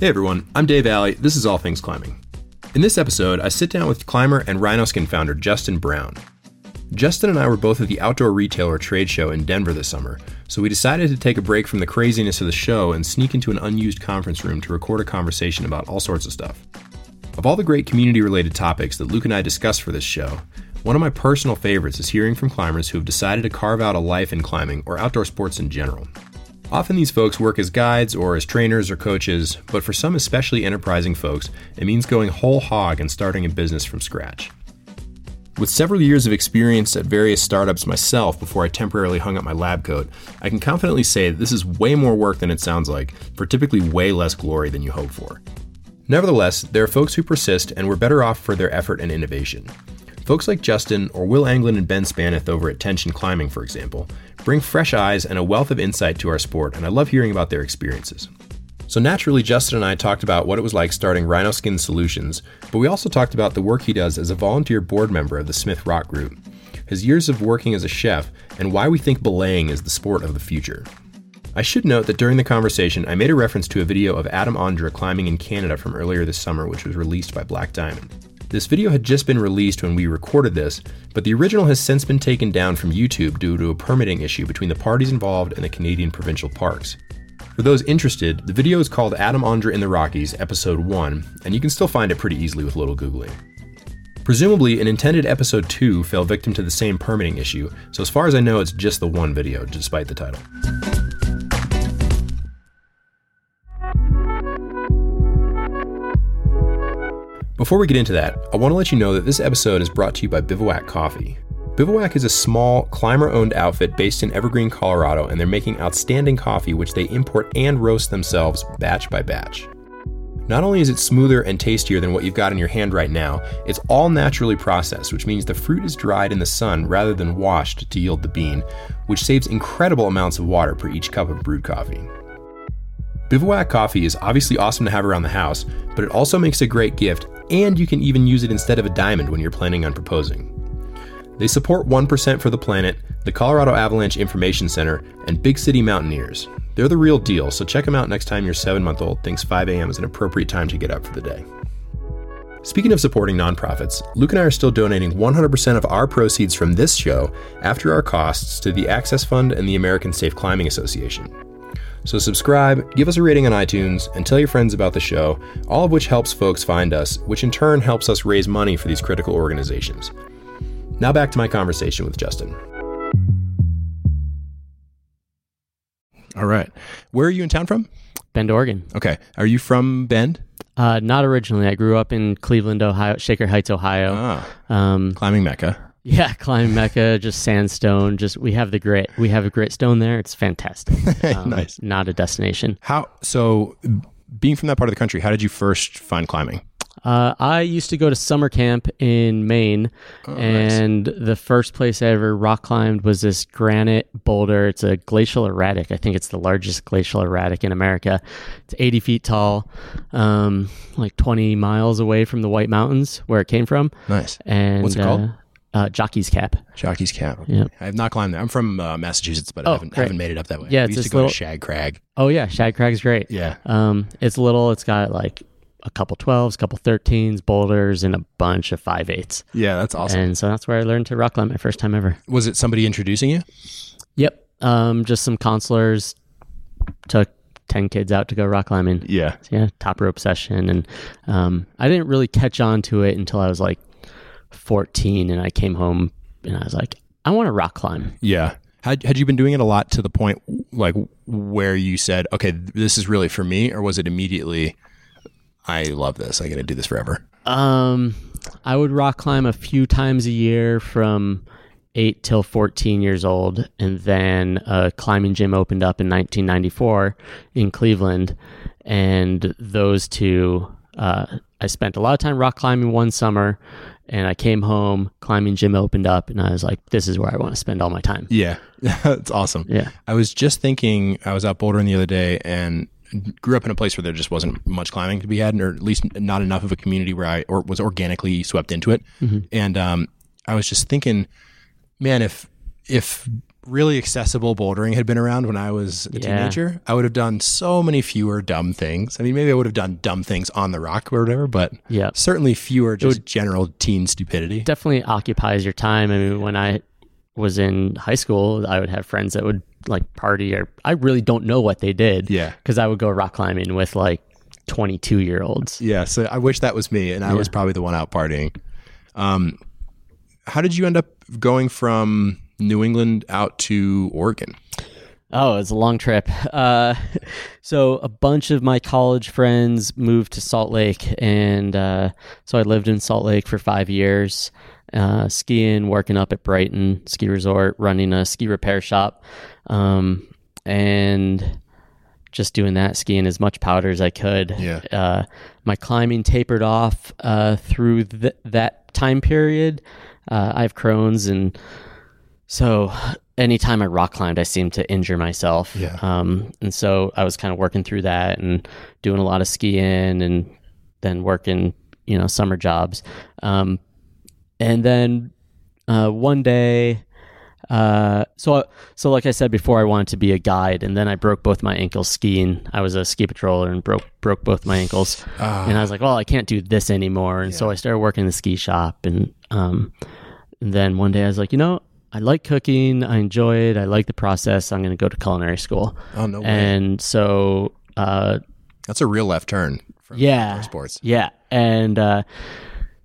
Hey everyone, I'm Dave Alley. This is All Things Climbing. In this episode, I sit down with climber and Rhino Skin founder Justin Brown. Justin and I were both at the Outdoor Retailer trade show in Denver this summer, so we decided to take a break from the craziness of the show and sneak into an unused conference room to record a conversation about all sorts of stuff. Of all the great community related topics that Luke and I discussed for this show, one of my personal favorites is hearing from climbers who have decided to carve out a life in climbing or outdoor sports in general. Often these folks work as guides or as trainers or coaches, but for some especially enterprising folks, it means going whole hog and starting a business from scratch. With several years of experience at various startups myself before I temporarily hung up my lab coat, I can confidently say that this is way more work than it sounds like, for typically way less glory than you hope for. Nevertheless, there are folks who persist and were better off for their effort and innovation. Folks like Justin or Will Anglin and Ben Spannuth over at Tension Climbing, for example, bring fresh eyes and a wealth of insight to our sport, and I love hearing about their experiences. So naturally, Justin and I talked about what it was like starting Rhino Skin Solutions, but we also talked about the work he does as a volunteer board member of the Smith Rock Group, his years of working as a chef, and why we think belaying is the sport of the future. I should note that during the conversation, I made a reference to a video of Adam Ondra climbing in Canada from earlier this summer, which was released by Black Diamond. This video had just been released when we recorded this, but the original has since been taken down from YouTube due to a permitting issue between the parties involved and the Canadian provincial parks. For those interested, the video is called Adam Ondra in the Rockies, Episode 1, and you can still find it pretty easily with a little Googling. Presumably, an intended Episode 2 fell victim to the same permitting issue, so as far as I know, it's just the one video, despite the title. Before we get into that, I want to let you know that this episode is brought to you by Bivouac Coffee. Bivouac is a small, climber owned outfit based in Evergreen, Colorado, and they're making outstanding coffee which they import and roast themselves batch by batch. Not only is it smoother and tastier than what you've got in your hand right now, it's all naturally processed, which means the fruit is dried in the sun rather than washed to yield the bean, which saves incredible amounts of water per each cup of brewed coffee. Bivouac coffee is obviously awesome to have around the house, but it also makes a great gift, and you can even use it instead of a diamond when you're planning on proposing. They support 1% for the Planet, the Colorado Avalanche Information Center, and Big City Mountaineers. They're the real deal, so check them out next time your 7 month old thinks 5 a.m. is an appropriate time to get up for the day. Speaking of supporting nonprofits, Luke and I are still donating 100% of our proceeds from this show after our costs to the Access Fund and the American Safe Climbing Association. So subscribe, give us a rating on iTunes, and tell your friends about the show, all of which helps folks find us, which in turn helps us raise money for these critical organizations. Now back to my conversation with Justin. All right. Where are you in town from? Bend, Oregon. Okay. Are you from Bend? Uh, not originally. I grew up in Cleveland, Ohio, Shaker Heights, Ohio. Ah, Um, climbing Mecca. Yeah, climbing Mecca, just sandstone. Just we have the grit. We have a grit stone there. It's fantastic. Um, Nice. Not a destination. How so being from that part of the country, how did you first find climbing? Uh, I used to go to summer camp in Maine, Oh, nice. and the first place I ever rock climbed was this granite boulder. It's a glacial erratic. I think it's the largest glacial erratic in America. It's 80 feet tall, um, like 20 miles away from the White Mountains where it came from. Nice. And What's it called? Uh, uh, Jockey's Cap. Jockey's Cap. Yeah, I have not climbed there. I'm from uh, Massachusetts, but I Oh, haven't, great. haven't made it up that way. Yeah, we it's used to go little- to Shag Crag. Oh yeah, Shag Crag's great. Yeah. Um, it's little. It's got like a couple 12s, a couple 13s, boulders, and a bunch of 5 eights. Yeah, that's awesome. And so that's where I learned to rock climb my first time ever. Was it somebody introducing you? Yep. Um, just some counselors took 10 kids out to go rock climbing. Yeah. Yeah, top rope session. And um, I didn't really catch on to it until I was like 14 and I came home and I was like, I want to rock climb. Yeah. Had, had you been doing it a lot to the point like where you said, okay, this is really for me, or was it immediately, I love this, I got to do this forever? Um, I would rock climb a few times a year from eight till 14 years old. And then a climbing gym opened up in 1994 in Cleveland. And those two, uh, I spent a lot of time rock climbing one summer. And I came home, climbing gym opened up, and I was like, this is where I want to spend all my time. Yeah. it's awesome. Yeah. I was just thinking, I was out bouldering the other day and grew up in a place where there just wasn't much climbing to be had, or at least not enough of a community where I or was organically swept into it. And um, I was just thinking, man, if if really accessible bouldering had been around when I was a Yeah. teenager, I would have done so many fewer dumb things. I mean, maybe I would have done dumb things on the rock or whatever, but Yeah. certainly fewer just general teen stupidity. definitely occupies your time. I mean, when I was in high school, I would have friends that would like party, or I really don't know what they did. Yeah. because I would go rock climbing with like twenty-two year olds. Yeah, so I wish that was me, and I was probably the one out partying. Um, how did you end up going from New England out to Oregon? Oh, it's a long trip. Uh, so a bunch of my college friends moved to Salt Lake, and uh, so I lived in Salt Lake for five years, uh, skiing, working up at Brighton Ski Resort, running a ski repair shop, um, and just doing that, skiing as much powder as I could. Yeah. Uh, my climbing tapered off uh, through th- that time period. Uh, I have Crohn's, and so anytime I rock climbed, I seemed to injure myself. Yeah. Um, and so I was kind of working through that and doing a lot of skiing and then working, you know, summer jobs. Um, and then uh, one day, uh, so so like I said before, I wanted to be a guide, and then I broke both my ankles skiing. I was a ski patroller and broke broke both my ankles, and I was like, well, I can't do this anymore. And so I started working in the ski shop, and um, and then one day I was like, you know, I like cooking, I enjoy it, I like the process. I'm going to go to culinary school, Oh no way! and so uh, That's a real left turn. From yeah, sports. yeah, and uh,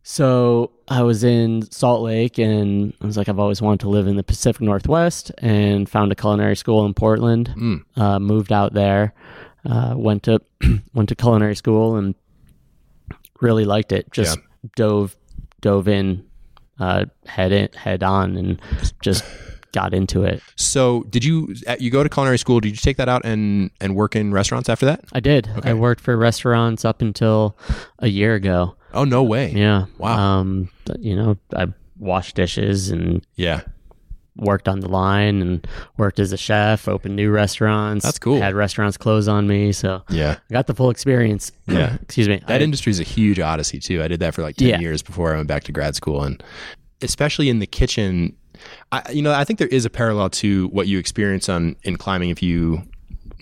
so I was in Salt Lake, and I was like, I've always wanted to live in the Pacific Northwest, and found a culinary school in Portland. Mm. Uh, moved out there, uh, went to went to culinary school, and really liked it. Just dove dove in, uh, head in, head on, and just got into it. So, did you you go to culinary school? Did you take that out and and work in restaurants after that? I did. I worked for restaurants up until a year ago. Oh no way! Yeah. Wow. Um, you know, I washed dishes and Yeah, worked on the line and worked as a chef, opened new restaurants. That's cool. Had restaurants close on me, so yeah. I got the full experience. Yeah. Excuse me. That industry is a huge odyssey too. I did that for like ten Yeah. years before I went back to grad school, and especially in the kitchen, I you know I think there is a parallel to what you experience on in climbing. If you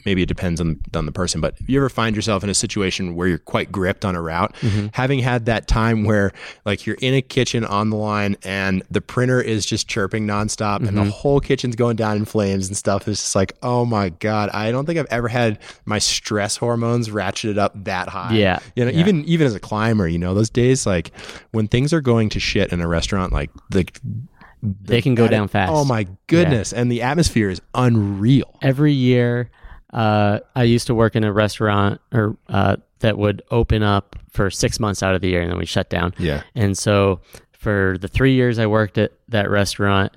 maybe it depends on on the person, but if you ever find yourself in a situation where you're quite gripped on a route, Mm-hmm. having had that time where like you're in a kitchen on the line and the printer is just chirping nonstop and Mm-hmm. the whole kitchen's going down in flames and stuff, it's just like oh my god, I don't think I've ever had my stress hormones ratcheted up that high. Yeah. You know, Yeah. even even as a climber, you know, those days like when things are going to shit in a restaurant, like the they can go down fast. oh my goodness, and the atmosphere is unreal. Every year, uh, I used to work in a restaurant or uh, that would open up for six months out of the year, and then we shut down. Yeah. And so for the three years I worked at that restaurant,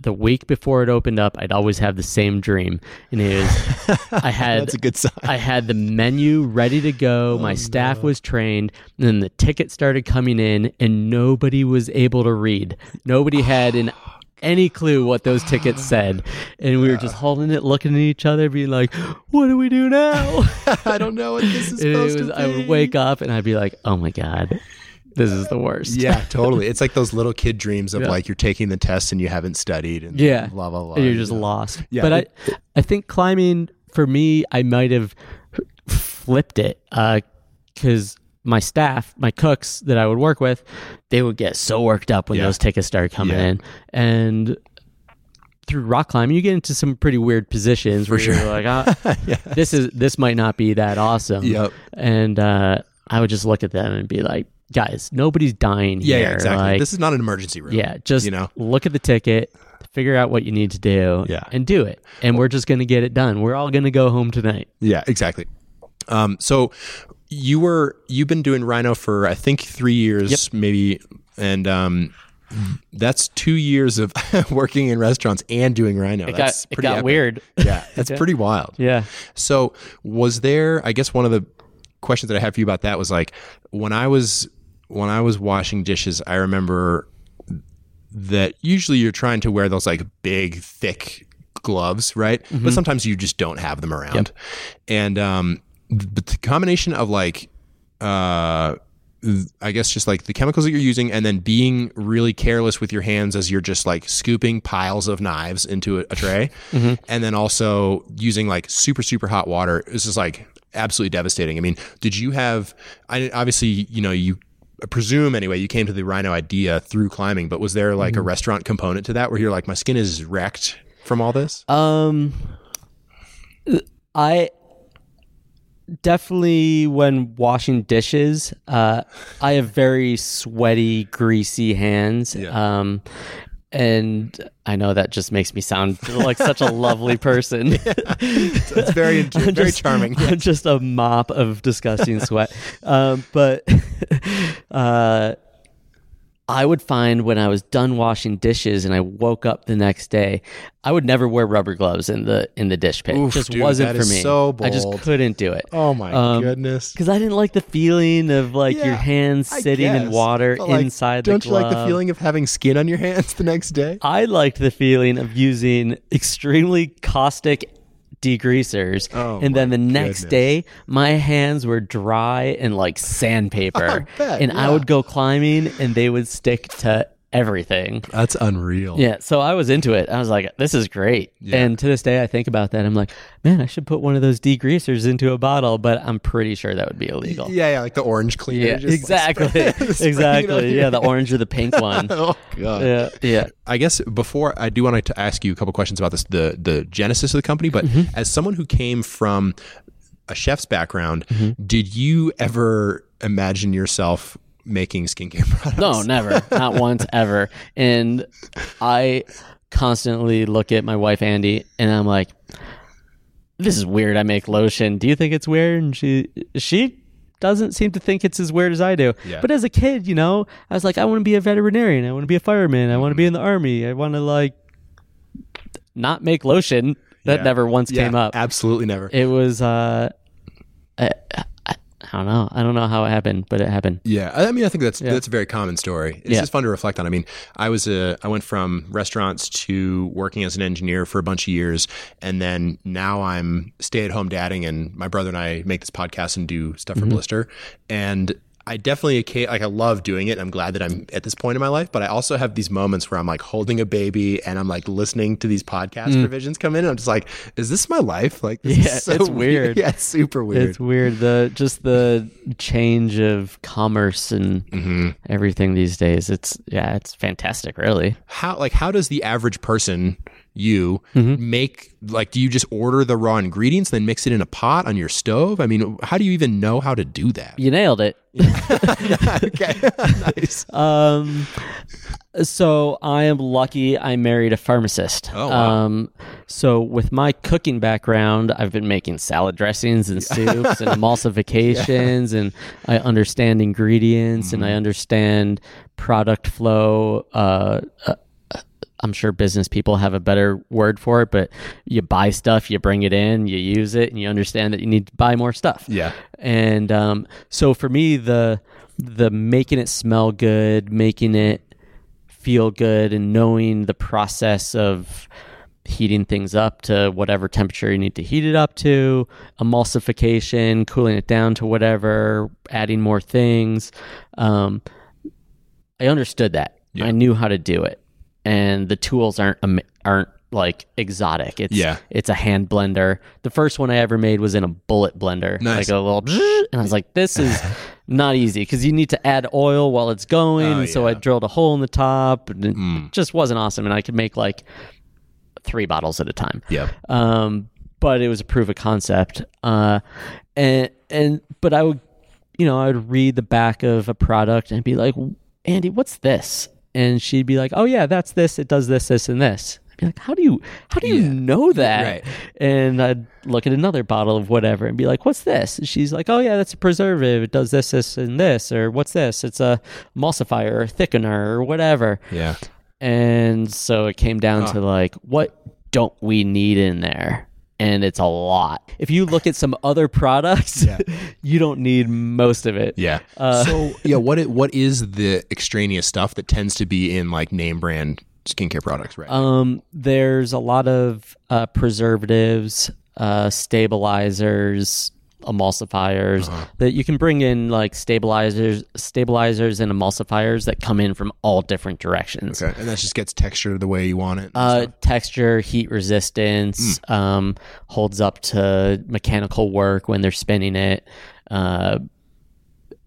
the week before it opened up, I'd always have the same dream, and it was I had That's a good sign. I had the menu ready to go. Oh, My staff was trained. And then the tickets started coming in, and nobody was able to read. Nobody had an any clue what those tickets said, and we were just holding it, looking at each other, being like, "What do we do now?" I don't know what this is supposed was, to be. I would wake up, and I'd be like, "Oh my god, this is the worst." Yeah, totally. It's like those little kid dreams of Yeah. like you're taking the test and you haven't studied and yeah, blah blah blah. and you're just know. lost. Yeah, but it- I, I think climbing for me, I might have flipped it uh, because my staff, my cooks that I would work with, they would get so worked up when Yeah. those tickets started coming Yeah. in, and through rock climbing, you get into some pretty weird positions where sure. you're like, ah, this is this might not be that awesome. Yep. And uh, I would just look at them and be like, guys, nobody's dying Yeah, here. yeah, exactly. Like, this is not an emergency room. yeah, just you know. look at the ticket, figure out what you need to do, Yeah. and do it. And we're just going to get it done. We're all going to go home tonight. Yeah, exactly. Um, so you were you've been doing Rhino for I think three years, maybe, and um, that's two years of working in restaurants and doing Rhino. It that's got it pretty got weird. Yeah, that's pretty wild. Yeah. So was there? I guess one of the questions that I have for you about that was like when I was when I was washing dishes. I remember that usually you're trying to wear those like big, thick gloves, right? But sometimes you just don't have them around. And um, the combination of like uh, I guess just like the chemicals that you're using, and then being really careless with your hands as you're just like scooping piles of knives into a, a tray, and then also using like super super hot water. Is like absolutely devastating. I mean, did you have? I obviously you know you. I presume anyway, you came to the rhino idea through climbing, but was there like a restaurant component to that where you're like, my skin is wrecked from all this? Um, I definitely when washing dishes, uh, I have very sweaty, greasy hands. Yeah. Um, and I know that just makes me sound like such a lovely person. It's very very just- charming. I'm just a mop of disgusting sweat. um, but uh, I would find when I was done washing dishes and I woke up the next day, I would never wear rubber gloves in the in the dish pit. Oof, it just dude, wasn't for me. so I just couldn't do it. Oh my Um, goodness. Because I didn't like the feeling of like your hands sitting in water like, inside the Don't you glove. like the feeling of having skin on your hands the next day? I liked the feeling of using extremely caustic degreasers. Oh, and then the next goodness. day, my hands were dry and like sandpaper. I bet, and I would go climbing and they would stick to everything. That's unreal. Yeah, so I was into it. I was like, this is great. And to this day, I think about that. I'm like, man, I should put one of those degreasers into a bottle, but I'm pretty sure that would be illegal. Yeah, yeah, like the orange cleaner. Yeah, just, like, exactly. spray- spraying it on exactly. Yeah, the orange or the pink one. Oh god. yeah, yeah. I guess before I do want to ask you a couple questions about this, the the genesis of the company. But Mm-hmm. as someone who came from a chef's background, Mm-hmm. did you ever imagine yourself making skincare products? No, never. Not once ever. And I constantly look at my wife Andy and I'm like, This is weird. I make lotion. Do you think it's weird? And she she doesn't seem to think it's as weird as I do. Yeah. But as a kid, you know, I was like, I want to be a veterinarian. I want to be a fireman. I want to be in the army. I want to like not make lotion. That Yeah. never once Yeah, came up. Absolutely never. It was uh I, I, don't know. I don't know how it happened, but it happened. Yeah, I mean, I think that's that's a very common story. It's Yeah. just fun to reflect on. I mean, I was a I went from restaurants to working as an engineer for a bunch of years, and then now I'm stay at home dadding, and my brother and I make this podcast and do stuff Mm-hmm. for Blister, and. I definitely like I love doing it. I'm glad that I'm at this point in my life, but I also have these moments where I'm like holding a baby and I'm like listening to these podcast provisions come in and I'm just like, is this my life? Like this Mm. Yeah, is so it's weird. Yeah, it's super weird. It's weird the just the change of commerce and Mm-hmm. everything these days. It's yeah, it's fantastic, really. how like how does the average person you Mm-hmm. make like do you just order the raw ingredients then mix it in a pot on your stove i mean how do you even know how to do that You nailed it. okay nice Um, so I am lucky. I married a pharmacist. Oh, wow. Um, so with my cooking background, I've been making salad dressings and soups and emulsifications, and I understand ingredients and I Mm-hmm. understand product flow. Uh, uh, I'm sure business people have a better word for it, but you buy stuff, you bring it in, you use it, and you understand that you need to buy more stuff. Yeah. And um, so for me the the making it smell good making it feel good and knowing the process of heating things up to whatever temperature you need to heat it up to emulsification cooling it down to whatever adding more things um, i understood that. I knew how to do it and the tools aren't aren't like exotic it's Yeah. it's a hand blender the first one i ever made was in a bullet blender Nice. like a little and i was like this is not easy because you need to add oil while it's going Oh, and so i drilled a hole in the top and it Mm. just wasn't awesome and i could make like three bottles at a time yeah um, but it was a proof of concept. Uh, and and but I would, you know, I would read the back of a product and be like, Andy, what's this? And she'd be like, Oh yeah, that's this. It does this, this, and this. I'd be like, How do you how do you Yeah. know that? Right. And I'd look at another bottle of whatever and be like, What's this? And she's like, Oh yeah, that's a preservative. It does this, this, and this. Or what's this? It's a emulsifier or thickener or whatever. yeah And so it came down to like, what don't we need in there? And it's a lot. If you look at some other products, you don't need most of it. yeah Uh, so yeah what it, what is the extraneous stuff that tends to be in like name brand skincare products right Um, there's a lot of uh, preservatives, uh, stabilizers, emulsifiers that you can bring in like stabilizers stabilizers and emulsifiers that come in from all different directions Okay, and that just gets texture the way you want it. uh, texture, heat resistance, um, holds up to mechanical work when they're spinning it. Uh,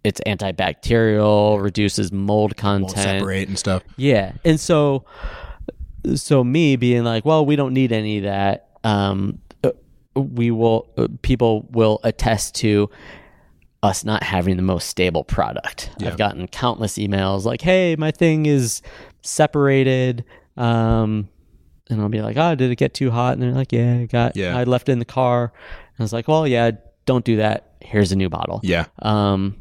it's antibacterial, reduces mold Won't content. separate and stuff. Yeah, and so, so me being like, well, we don't need any of that. Um, we will. Uh, people will attest to us not having the most stable product. Yeah. I've gotten countless emails like, "Hey, my thing is separated." Um, and I'll be like, "Oh, did it get too hot?" And they're like, "Yeah, it got. Yeah. I left it in the car." And I was like, "Well, yeah, don't do that. Here's a new bottle." Yeah, Um,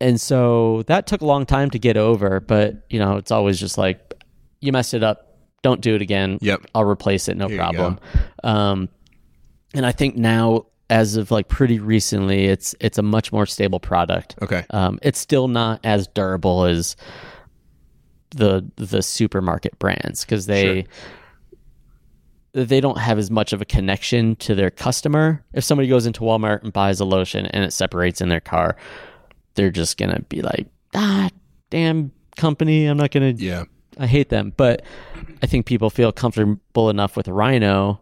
and so that took a long time to get over, but you know, it's always just like you messed it up, don't do it again. Yep. I'll replace it, no Here problem. Um, and I think now, as of like pretty recently, it's it's a much more stable product. okay. Um, it's still not as durable as the the supermarket brands because they they don't have as much of a connection to their customer. If somebody goes into Walmart and buys a lotion and it separates in their car, they're just gonna be like, ah, damn company, I'm not gonna Yeah, I hate them, but I think people feel comfortable enough with Rhino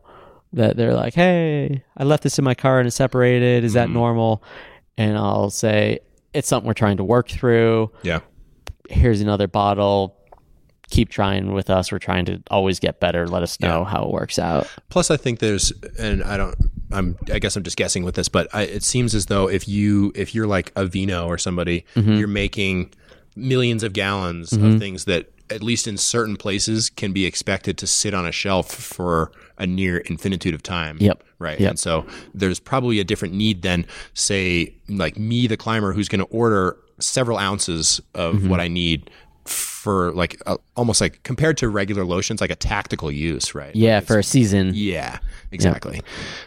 that they're like, "Hey, I left this in my car and it separated. Is that mm-hmm. normal?" And I'll say, "It's something we're trying to work through. yeah, Here's another bottle. Keep trying with us. We're trying to always get better. Let us know how it works out." Plus, I think there's, and I don't, I'm, I guess I'm just guessing with this, but I, it seems as though if you, if you're like Aveeno or somebody, mm-hmm. you're making millions of gallons of mm-hmm. things that, at least in certain places, can be expected to sit on a shelf for a near infinitude of time. Yep. Right. Yep. And so there's probably a different need than, say, like me, the climber, who's going to order several ounces of Mm-hmm. what I need for like a, almost like compared to regular lotions, like a tactical use, right? Yeah, for a season. Yeah, exactly.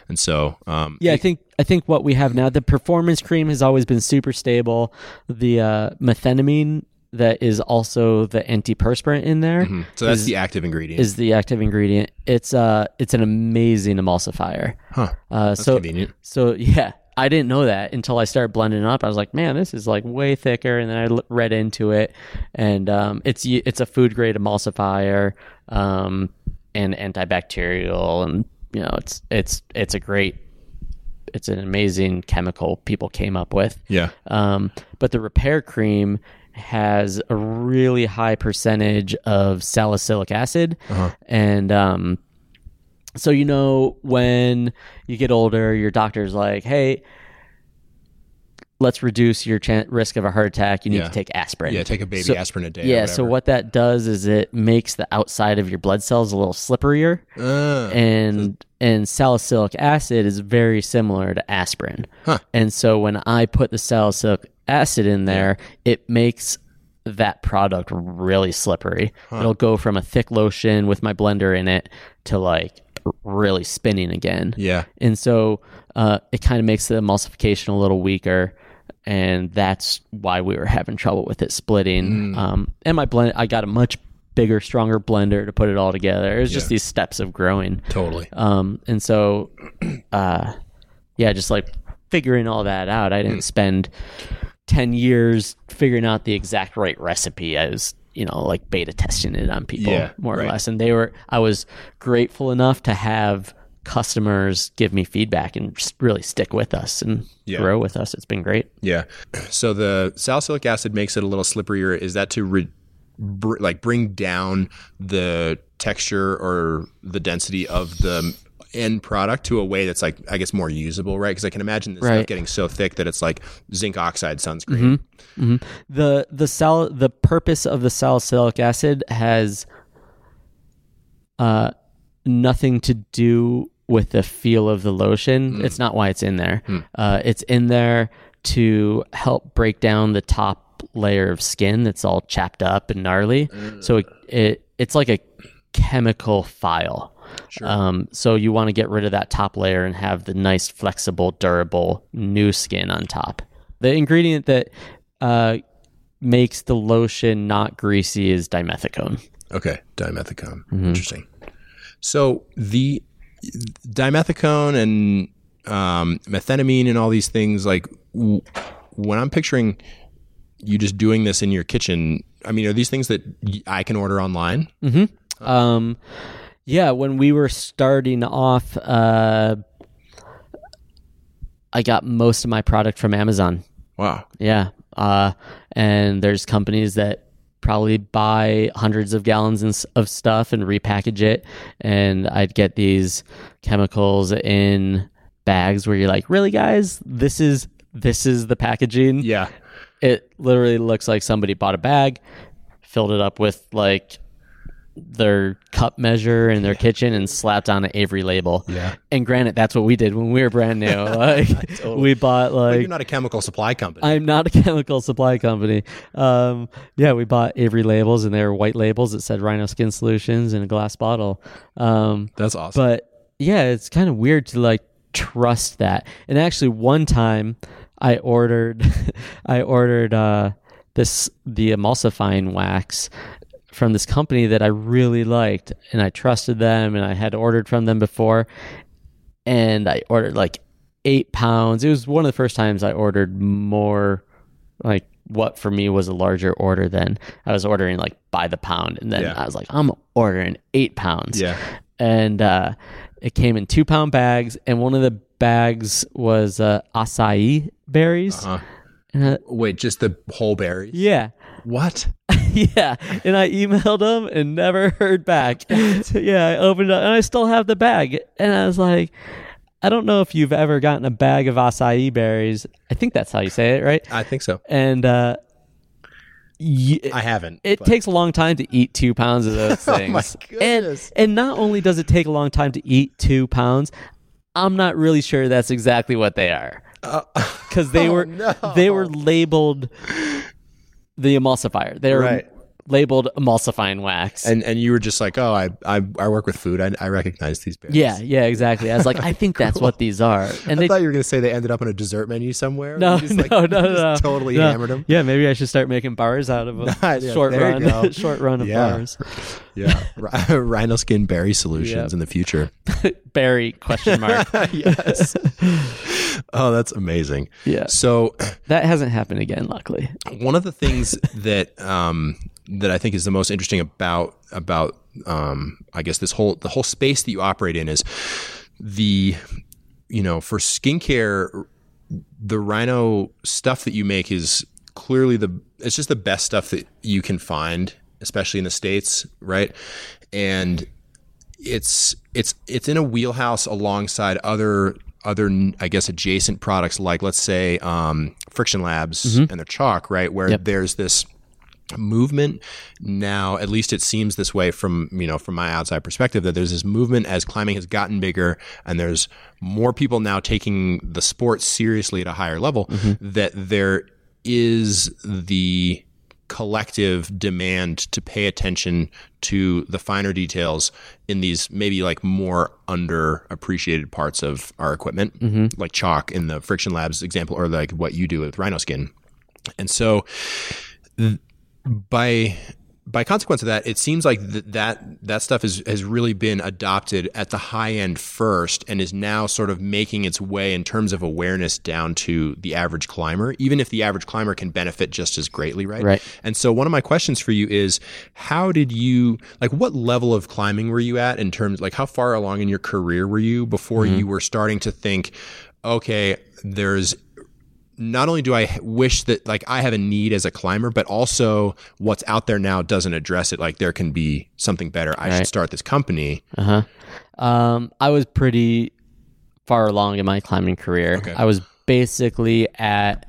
And so, um, Yeah, I think I think what we have now, the performance cream has always been super stable. The uh, methenamine that is also the antiperspirant in there mhm. so that's is- the active ingredient. is the active ingredient. It's uh it's an amazing emulsifier. huh? Uh, That's so convenient. so yeah, I didn't know that until I started blending it up. I was like, man, this is like way thicker. And then I l- read into it, and um, it's it's a food grade emulsifier, um, and antibacterial, and you know, it's it's it's a great, it's an amazing chemical people came up with. Yeah. Um, but the repair cream has a really high percentage of salicylic acid, and um, so you know when you get older, your doctor's like, "Hey, let's reduce your risk of a heart attack. You need Yeah. to take aspirin." Yeah. Take a baby So- aspirin a day. or Yeah. So what that does is it makes the outside of your blood cells a little slipperier, Uh, and and salicylic acid is very similar to aspirin. Huh. And so when I put the salicylic acid in there, it makes that product really slippery. It'll go from a thick lotion with my blender in it to like really spinning again. yeah. And so uh, it kind of makes the emulsification a little weaker. And that's why we were having trouble with it splitting. Um, and my blend, I got a much bigger, stronger blender to put it all together. It was just these steps of growing. Totally. Um, and so, uh, yeah, just like figuring all that out. I didn't spend 10 years figuring out the exact right recipe. I was, you know, like beta testing it on people Yeah, more right. or less. And they were, I was grateful enough to have customers give me feedback and just really stick with us and Yeah. grow with us. It's been great. Yeah. So the salicylic acid makes it a little slipperier. Is that to re- br- like bring down the texture or the density of the end product to a way that's like I guess more usable, right? Because I can imagine this stuff getting so thick that it's like zinc oxide sunscreen. the the sal the purpose of the salicylic acid has uh nothing to do with the feel of the lotion. It's not why it's in there. Uh, it's in there to help break down the top layer of skin that's all chapped up and gnarly. So it, it it's like a chemical file. Um, so you want to get rid of that top layer and have the nice, flexible, durable new skin on top. The ingredient that uh, makes the lotion not greasy is dimethicone. Okay, dimethicone. Mm-hmm. Interesting. So the dimethicone and um, methenamine and all these things. Like w- when I'm picturing you just doing this in your kitchen, I mean, are these things that y- I can order online? Um, yeah, when we were starting off, uh, I got most of my product from Amazon. Wow. Yeah. Uh, and there's companies that probably buy hundreds of gallons of stuff and repackage it. And I'd get these chemicals in bags where you're like, really, guys, this is this is the packaging. Yeah. It literally looks like somebody bought a bag, filled it up with like their cup measure in their kitchen and slapped on an Avery label. Yeah. And granted, that's what we did when we were brand new. Like we bought But like you're not a chemical supply company. I'm not a chemical supply company. Um, yeah, we bought Avery labels, and they were white labels that said Rhino Skin Solutions in a glass bottle. Um, That's awesome. but yeah, it's kind of weird to like trust that. And actually, one time I ordered, I ordered uh, this the emulsifying wax from this company that I really liked, and I trusted them, and I had ordered from them before, and I ordered like eight pounds. It was one of the first times I ordered more, like what for me was a larger order than I was ordering like by the pound, and then Yeah. I was like, I'm ordering eight pounds yeah. and uh, it came in two pound bags, and one of the bags was uh, acai berries. Uh, And, uh, wait, just the whole berries? yeah, What? yeah. And I emailed them and never heard back. yeah, I opened it up, and I still have the bag, and I was like. I don't know if you've ever gotten a bag of acai berries. I think that's how you say it, right? I think so. And uh, I haven't. it but- takes a long time to eat two pounds of those Oh things. my and goodness. and not only does it take a long time to eat two pounds, I'm not really sure that's exactly what they are because they oh, were no. they were labeled the emulsifier. They were Right. labeled emulsifying wax. and and you were just like, oh, I I, I work with food. I, I recognize these berries. yeah, yeah, exactly. I was like, I think that's what these are. And I they thought you were gonna say they ended up on a dessert menu somewhere. no, You just, like, no, no, no, Totally no. hammered them. Yeah, maybe I should start making bars out of them. Yeah, short run, short run of Yeah. bars. Yeah, Rhino Skin Berry Solutions Yep. in the future. Berry question mark. yes. oh, that's amazing. Yeah. So That hasn't happened again, luckily. one of the things that um, that I think is the most interesting about about um, I guess this whole the whole space that you operate in is the you know for skincare the Rhino stuff that you make is clearly the it's just the best stuff that you can find especially in the states right and it's it's it's in a wheelhouse alongside other other I guess adjacent products like let's say um, Friction Labs and their chalk, right? Where Yep. there's this movement now at least it seems this way from you know from my outside perspective that there's this movement as climbing has gotten bigger and there's more people now taking the sport seriously at a higher level that there is the collective demand to pay attention to the finer details in these maybe like more underappreciated parts of our equipment, mm-hmm. like chalk in the Friction Labs example, or like what you do with Rhino Skin. And so, th- by by consequence of that, it seems like th- that that stuff has has really been adopted at the high end first, and is now sort of making its way in terms of awareness down to the average climber. Even if the average climber can benefit just as greatly, right? Right. And so, one of my questions for you is, how did you like? What level of climbing were you at in terms like how far along in your career were you before mm-hmm. you were starting to think, okay, there's not only do I wish that like I have a need as a climber, but also what's out there now doesn't address it. Like there can be something better. I should start this company. Uh huh. Um, I was pretty far along in my climbing career. Okay. I was basically at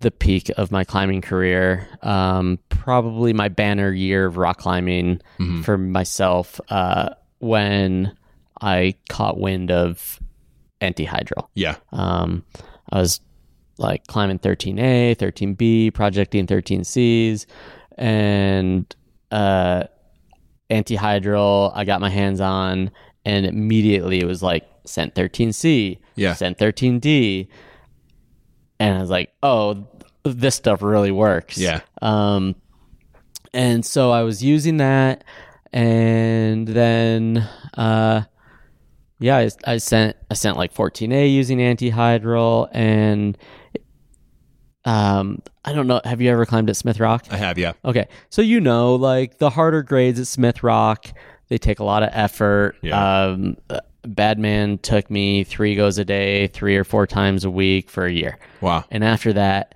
the peak of my climbing career. Um, probably my banner year of rock climbing for myself uh, when I caught wind of antihydral. Yeah. Um, I was like climbing 13A, 13B, projecting 13Cs, and uh, antihydral. I got my hands on, and immediately it was like sent 13C, Yeah. sent 13D, and I was like, oh, this stuff really works. Yeah. Um, and so I was using that, and then uh, yeah, I, I sent I sent like 14A using antihydral and um I don't know. Have you ever climbed at Smith Rock? I have, yeah. Okay, so you know, like the harder grades at Smith Rock, they take a lot of effort. Yeah. Um, Badman took me three goes a day, three or four times a week for a year, Wow. and after that,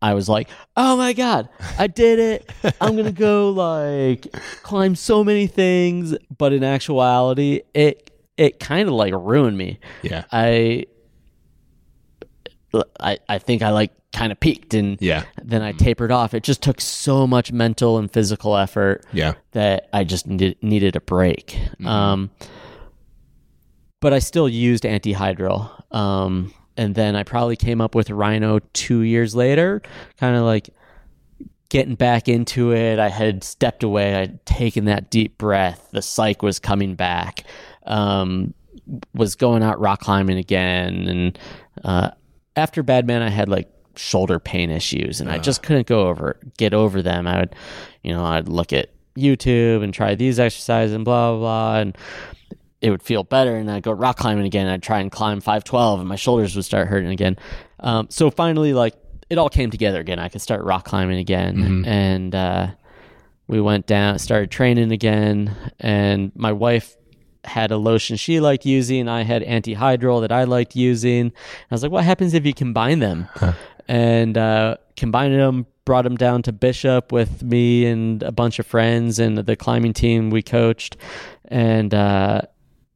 I was like, "Oh my god, I did it! I'm gonna go like climb so many things." But in actuality, it it kind of like ruined me. Yeah. I I I think I like kind of peaked and Yeah. then I tapered off. It just took so much mental and physical effort Yeah. that I just needed, needed a break. Um, but I still used antihydral. Um, and then I probably came up with Rhino two years later, kind of like getting back into it. I had stepped away, I'd taken that deep breath. The psych was coming back. Um, was going out rock climbing again. And uh, after Badman, I had like shoulder pain issues and I just couldn't go over get over them. I would, you know, I'd look at YouTube and try these exercises and blah blah blah and it would feel better and I'd go rock climbing again. I'd try and climb 512 and my shoulders would start hurting again. Um, so finally, like it all came together again. I could start rock climbing again and uh, we went down, started training again and my wife had a lotion she liked using. I had antihydral that I liked using. I was like, what happens if you combine them? And uh, combined them, brought them down to Bishop with me and a bunch of friends and the climbing team we coached. And uh,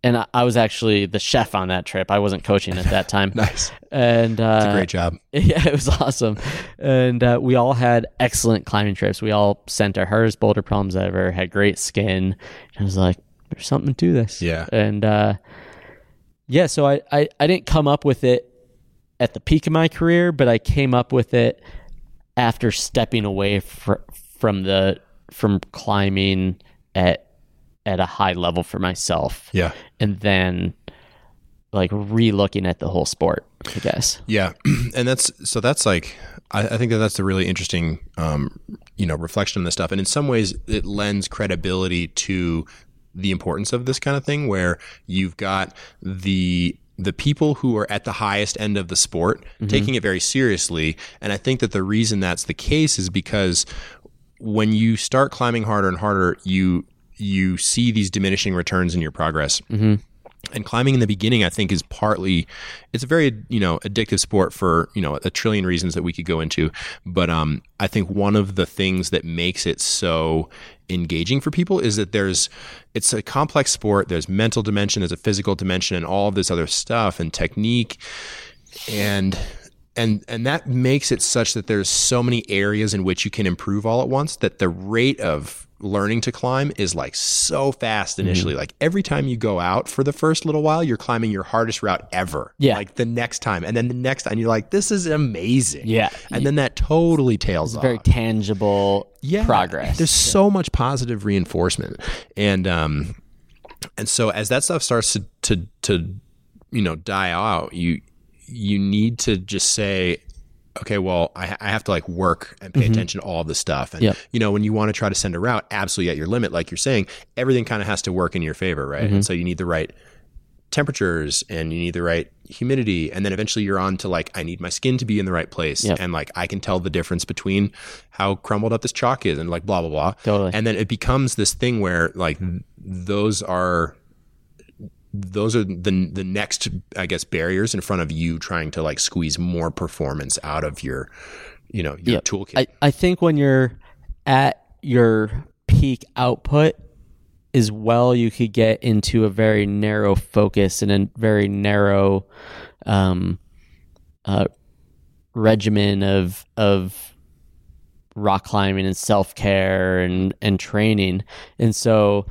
and I, I was actually the chef on that trip. I wasn't coaching at that time. Nice. And uh, Great job. yeah, it was awesome. And uh, we all had excellent climbing trips. We all sent our hardest boulder problems ever, had great skin. And I was like, there's something to this. Yeah. And uh, yeah, so I, I, I didn't come up with it at the peak of my career, but I came up with it after stepping away fr- from the from climbing at at a high level for myself Yeah. and then like re-looking at the whole sport i guess Yeah, and that's so that's like I, I think that that's a really interesting um, you know reflection on this stuff, and in some ways it lends credibility to the importance of this kind of thing, where you've got the the people who are at the highest end of the sport taking it very seriously, and I think that the reason that's the case is because when you start climbing harder and harder, you you see these diminishing returns in your progress. And climbing in the beginning i think is partly it's a very you know addictive sport for you know a trillion reasons that we could go into. But um i think one of the things that makes it so engaging for people is that there's it's a complex sport. There's mental dimension there's a physical dimension and all of this other stuff and technique. And and and that makes it such that there's so many areas in which you can improve all at once that the rate of learning to climb is like so fast Mm-hmm. initially like every time you go out for the first little while you're climbing your hardest route ever Yeah. like the next time and then the next time you're like this is amazing Yeah. and then that totally tails off very tangible yeah, progress There's so much positive reinforcement, and um, and so as that stuff starts to to to you know die out, you you need to just say. Okay, well, I, I have to like work and pay mm-hmm. attention to all of this stuff. And, Yep. you know, when you want to try to send a route absolutely at your limit, like you're saying, everything kind of has to work in your favor, right? And mm-hmm. so you need the right temperatures and you need the right humidity and then eventually you're on to like i need my skin to be in the right place Yep. and like i can tell the difference between how crumbled up this chalk is and like blah blah blah Totally. and then it becomes this thing where like th- those are those are the the next i guess barriers in front of you trying to like squeeze more performance out of your you know your toolkit. I, I think when you're at your peak output as well you could get into a very narrow focus and a very narrow um, uh, regimen of of rock climbing and self care and and training, and so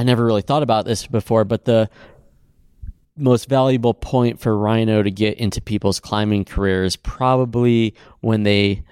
I, never really thought about this before, but the most valuable point for Rhino to get into people's climbing careers probably when they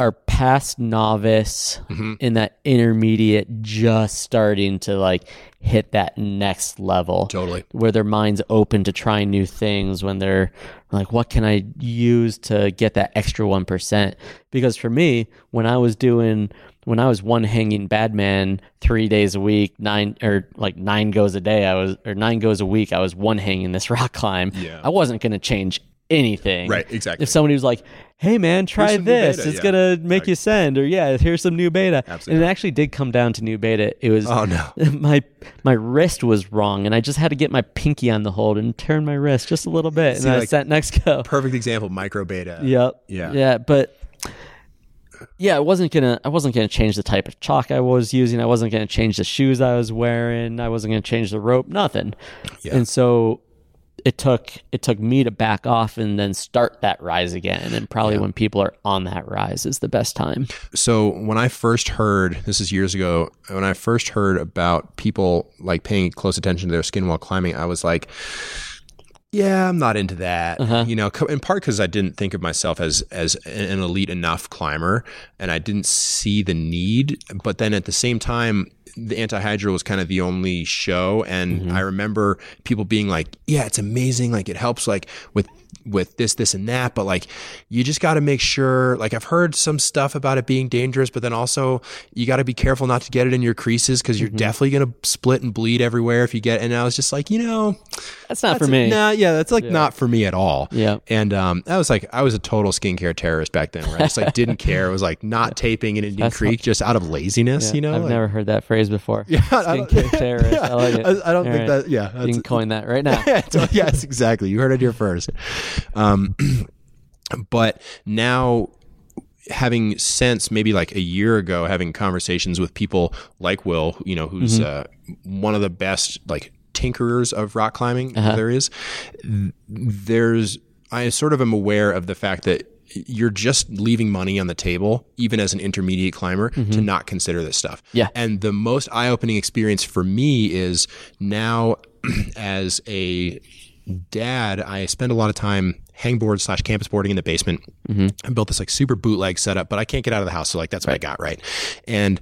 are past novice mm-hmm. in that intermediate just starting to like hit that next level. Totally. where their mind's open to trying new things when they're like what can i use to get that extra 1% because for me when i was doing when I was one hanging bad man three days a week, nine or like nine goes a day, I was or nine goes a week, I was one hanging this rock climb. Yeah. I wasn't going to change anything. Right, exactly. If somebody was like, "Hey man, try this. beta," it's yeah. gonna make you send," or "Yeah, here's some new beta," Absolutely. and it actually did come down to new beta. It was Oh, no. my my wrist was wrong, and I just had to get my pinky on the hold and turn my wrist just a little bit, See, and I sent next go. Perfect example, micro beta. Yep. Yeah. Yeah, but yeah, I wasn't gonna I wasn't gonna change the type of chalk I was using. I wasn't gonna change the shoes I was wearing. I wasn't gonna change the rope. Nothing. Yeah. And so it took it took me to back off and then start that rise again. And probably when people are on that rise is the best time. So when I first heard, this is years ago, when I first heard about people like paying close attention to their skin while climbing, I was like, yeah, I'm not into that. Uh-huh. You know, in part because I didn't think of myself as as an elite enough climber, and I didn't see the need. But then at the same time, the antihydral was kind of the only show, and Mm-hmm. I remember people being like, "Yeah, it's amazing. Like it helps, like with." With this this and that but like you just got to make sure like i've heard some stuff about it being dangerous but then also you got to be careful not to get it in your creases because Mm-hmm. you're definitely going to split and bleed everywhere if you get and i was just like you know That's not for that's- me. Nah, yeah, that's like not for me at all. Yeah. And um, I was like, I was a total skincare terrorist back then, right? I just like didn't care. It was like not taping in Indian That's Creek just out of laziness, you know? I've Like- never heard that phrase before. Yeah, I don't- Skincare terrorist. I like it. I, I don't All think right. that. Yeah, You can coin that right now. yes, exactly. You heard it here first. Um, but now having since maybe like a year ago having conversations with people like will you know who's uh, one of the best like tinkerers of rock climbing there is th- there's i sort of am aware of the fact that you're just leaving money on the table even as an intermediate climber to not consider this stuff. Yeah. and the most eye-opening experience for me is now as a dad i spend a lot of time hangboard slash campus boarding in the basement. Mm-hmm. I built this like super bootleg setup but i can't get out of the house so like that's what i got right? And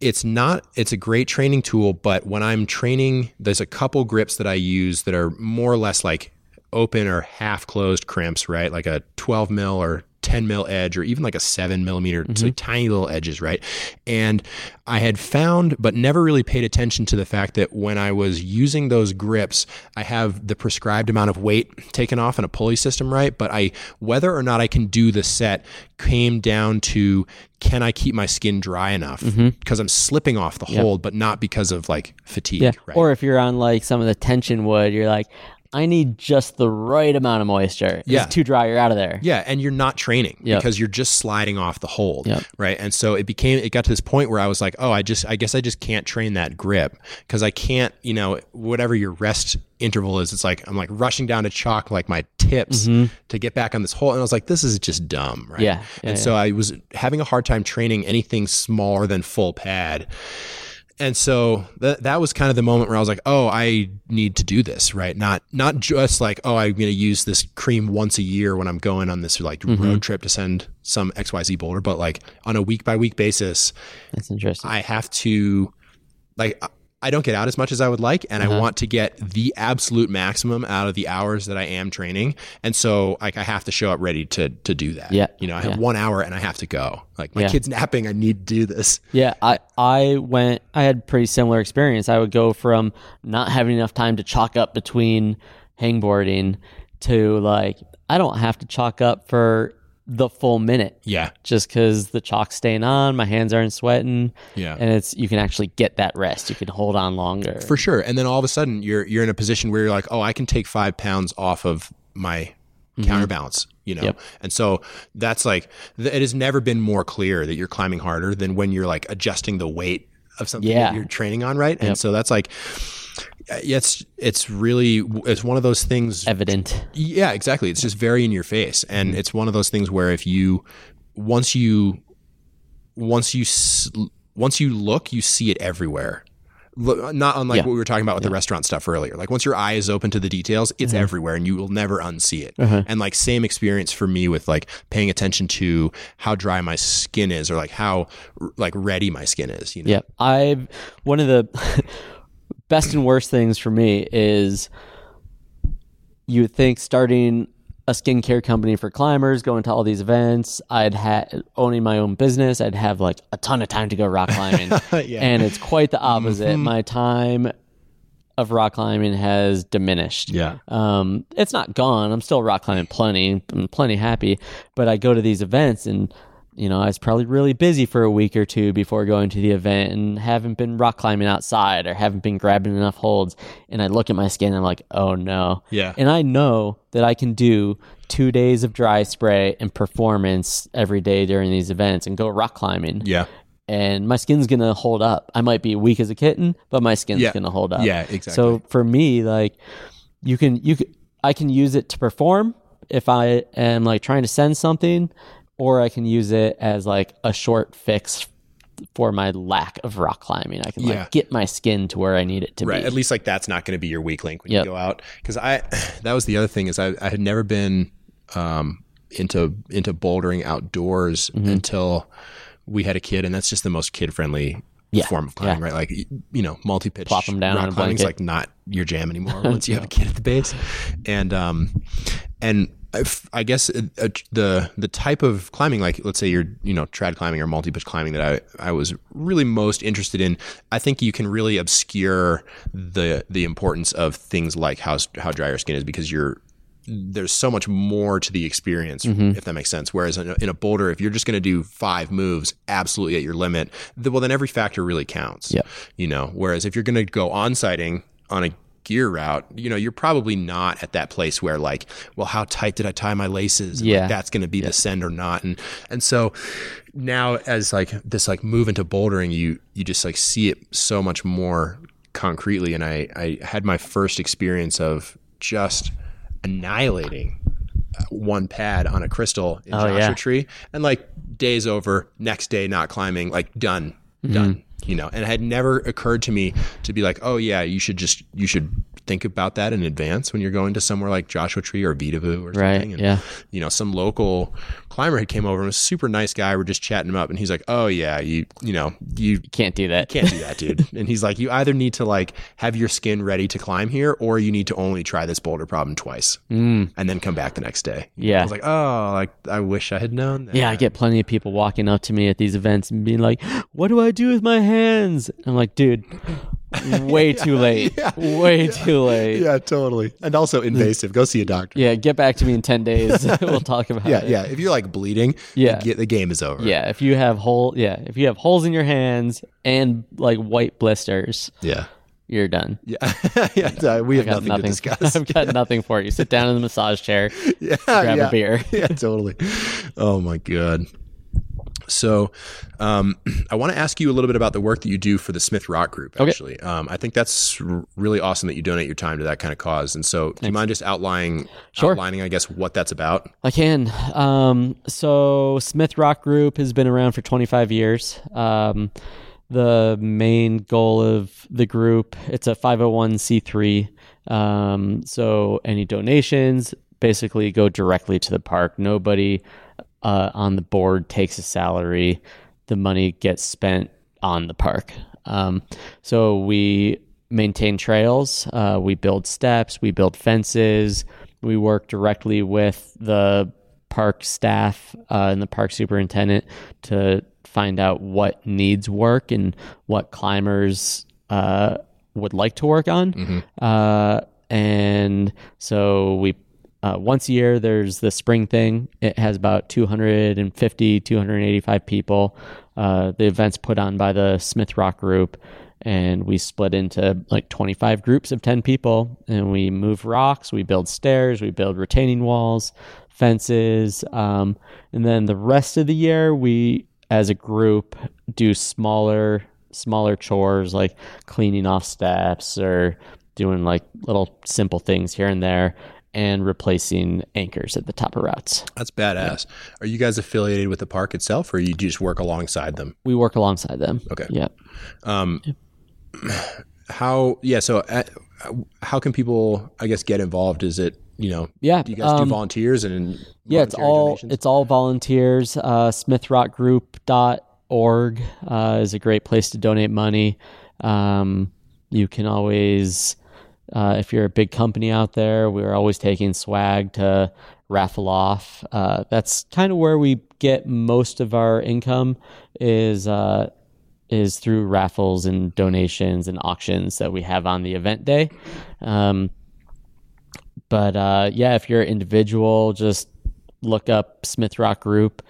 it's not it's a great training tool but when i'm training there's a couple grips that i use that are more or less like open or half closed crimps right? Like a 12 mil or 10 mil edge or even like a 7 millimeter so mm-hmm. tiny little edges right? And i had found but never really paid attention to the fact that when i was using those grips i have the prescribed amount of weight taken off in a pulley system right? But i whether or not i can do the set came down to can i keep my skin dry enough? Mm-hmm. Because i'm slipping off the hold but not because of like fatigue Yeah. right? Or if you're on like some of the tension wood, you're like, I need just the right amount of moisture. Yeah. It's too dry, you're out of there. Yeah, and you're not training Yep. because you're just sliding off the hold, Yep. right? And so it became it got to this point where I was like, oh, I just I guess I just can't train that grip because I can't, you know, whatever your rest interval is, it's like I'm like rushing down to chalk like my tips to get back on this hole, and I was like, this is just dumb, right? Mm-hmm. Yeah, yeah, and so I was having a hard time training anything smaller than full pad. And so that that was kind of the moment where I was like, "Oh, I need to do this, right? Not not just like, oh, I'm going to use this cream once a year when I'm going on this like road mm-hmm. trip to send some XYZ boulder, but like on a week by week basis, That's interesting. I have to like I- don't get out as much as I would like and Uh-huh. I want to get the absolute maximum out of the hours that I am training. And so like I have to show up ready to to do that. Yeah. You know, I have Yeah. 1 hour and I have to go. Like my Yeah. kid's napping, I need to do this. Yeah, I I went. I had pretty similar experience. I would go from not having enough time to chalk up between hangboarding to like I don't have to chalk up for the full minute Yeah. just because the chalk's staying on, my hands aren't sweating, Yeah. and it's you can actually get that rest. You can hold on longer. For sure. And then all of a sudden you're you're in a position where you're like, oh, I can take five pounds off of my counterbalance, you know? Mm-hmm. Yep. And so that's like it has never been more clear that you're climbing harder than when you're like adjusting the weight of something Yeah. that you're training on, right? And so that's like it's it's really it's one of those things Evident. yeah, exactly. It's just very in your face, and it's one of those things where if you once you once you once you look, you see it everywhere. Not unlike Yeah. what we were talking about with the restaurant stuff earlier. Like once your eye is open to the details, it's Mm-hmm. everywhere, and you will never unsee it. Uh-huh. And like same experience for me with like paying attention to how dry my skin is, or like how like ready my skin is. You know? Yep. I've one of the best and worst things for me is you would think starting a skincare company for climbers, going to all these events. I'd had owning my own business. I'd have like a ton of time to go rock climbing, and it's quite the opposite. My time of rock climbing has diminished. Yeah. Um, it's not gone. I'm still rock climbing plenty. I'm plenty happy, but I go to these events and you know, I was probably really busy for a week or two before going to the event and haven't been rock climbing outside or haven't been grabbing enough holds. And I look at my skin and I'm like, oh no. Yeah. And I know that I can do two days of dry spray and performance every day during these events and go rock climbing. Yeah. And my skin's gonna hold up. I might be weak as a kitten, but my skin's Yeah. gonna hold up. Yeah, exactly. So for me, like you can you can I can use it to perform if I am like trying to send something, or I can use it as like a short fix for my lack of rock climbing. I can Yeah. like get my skin to where I need it to right be. at least like that's not going to be your weak link when Yep. you go out because i that was the other thing is i, I had never been um into into bouldering outdoors Mm-hmm. until we had a kid and that's just the most kid friendly Yeah. form of climbing right like you know multi-pitch Plop 'em down rock on a climbing's like not your jam anymore once you have a kid at the base and um and I guess uh, uh, the the type of climbing, like let's say you're you know trad climbing or multi pitch climbing, that I I was really most interested in. I think you can really obscure the the importance of things like how how dry your skin is because you're there's so much more to the experience, if that makes sense. Whereas in a, in a boulder, if you're just going to do five moves absolutely at your limit, well, then every factor really counts. Yep. You know, whereas if you're going to go on sighting on a gear route, you know, you're probably not at that place where like, well, how tight did I tie my laces? And, like, Yeah. that's going to be the send or not. And, and so now as like this like move into bouldering, you, you just like see it so much more concretely. And I, I had my first experience of just annihilating uh, one pad on a crystal in Oh, Joshua yeah. Tree, and like days over, next day not climbing, like done, Mm-hmm. done. You know, and it had never occurred to me to be like, oh yeah, you should just you should think about that in advance when you're going to somewhere like Joshua Tree or Vitavu or Right, something. And, yeah. You know, some local climber had came over and was a super nice guy. We're just chatting him up, and he's like, oh yeah, you you know you Can't do that. can't do that, dude. and he's like, you either need to like have your skin ready to climb here, or you need to only try this boulder problem twice, mm. and then come back the next day. Yeah, I was like, oh, like I wish I had known that. Yeah, I get plenty of people walking up to me at these events and being like, "What do I do with my hands?" I'm like, "Dude, way too late. Way too late." yeah, totally. And also invasive. Go see a doctor. Yeah, get back to me in 10 days. we'll talk about Yeah, it. yeah. If you're like bleeding, Yeah. the, the game is over. Yeah, if you have hole yeah, if you have holes in your hands and like white blisters, yeah, you're done. yeah. yeah we have Got nothing, to discuss. I've got nothing for you. Sit down in the massage chair. yeah, grab a beer. yeah, totally. Oh my god. So, um, I want to ask you a little bit about the work that you do for the Smith Rock Group. Actually, um, I think that's r- really awesome that you donate your time to that kind of cause. And so, do you mind just outlining, Sure. outlining, I guess, what that's about? I can. Um, so Smith Rock Group has been around for 25 years. Um, the main goal of the group, it's a 501c3. Um, so any donations basically go directly to the park. Nobody uh, on the board takes a salary. The money gets spent on the park. Um, so we maintain trails, uh, we build steps, we build fences, we work directly with the park staff uh, and the park superintendent to find out what needs work and what climbers uh, would like to work on. Uh, and so we uh, once a year there's the spring thing. It has about 250 285 people. Uh, the event's put on by the smith rock group and we split into like 25 groups of 10 people and we move rocks we build stairs we build retaining walls fences um, and then the rest of the year we as a group do smaller smaller chores like cleaning off steps or doing like little simple things here and there and replacing anchors at the top of routes. That's badass. Are you guys affiliated with the park itself, or you just work alongside them? We work alongside them. Okay. Yep. How? Yeah. So, uh, how can people, I guess, get involved? Is it you know? Yeah, Do you guys do um, volunteers and Yeah, it's all donations? it's all volunteers. Uh, SmithRockGroup.org uh, is a great place to donate money. Um, you can always, uh, if you're a big company out there, we're always taking swag to raffle off. Uh, that's kind of where we get most of our income is uh, is through raffles and donations and auctions that we have on the event day. Um, but uh, yeah, if you're an individual, just look up Smith Rock Group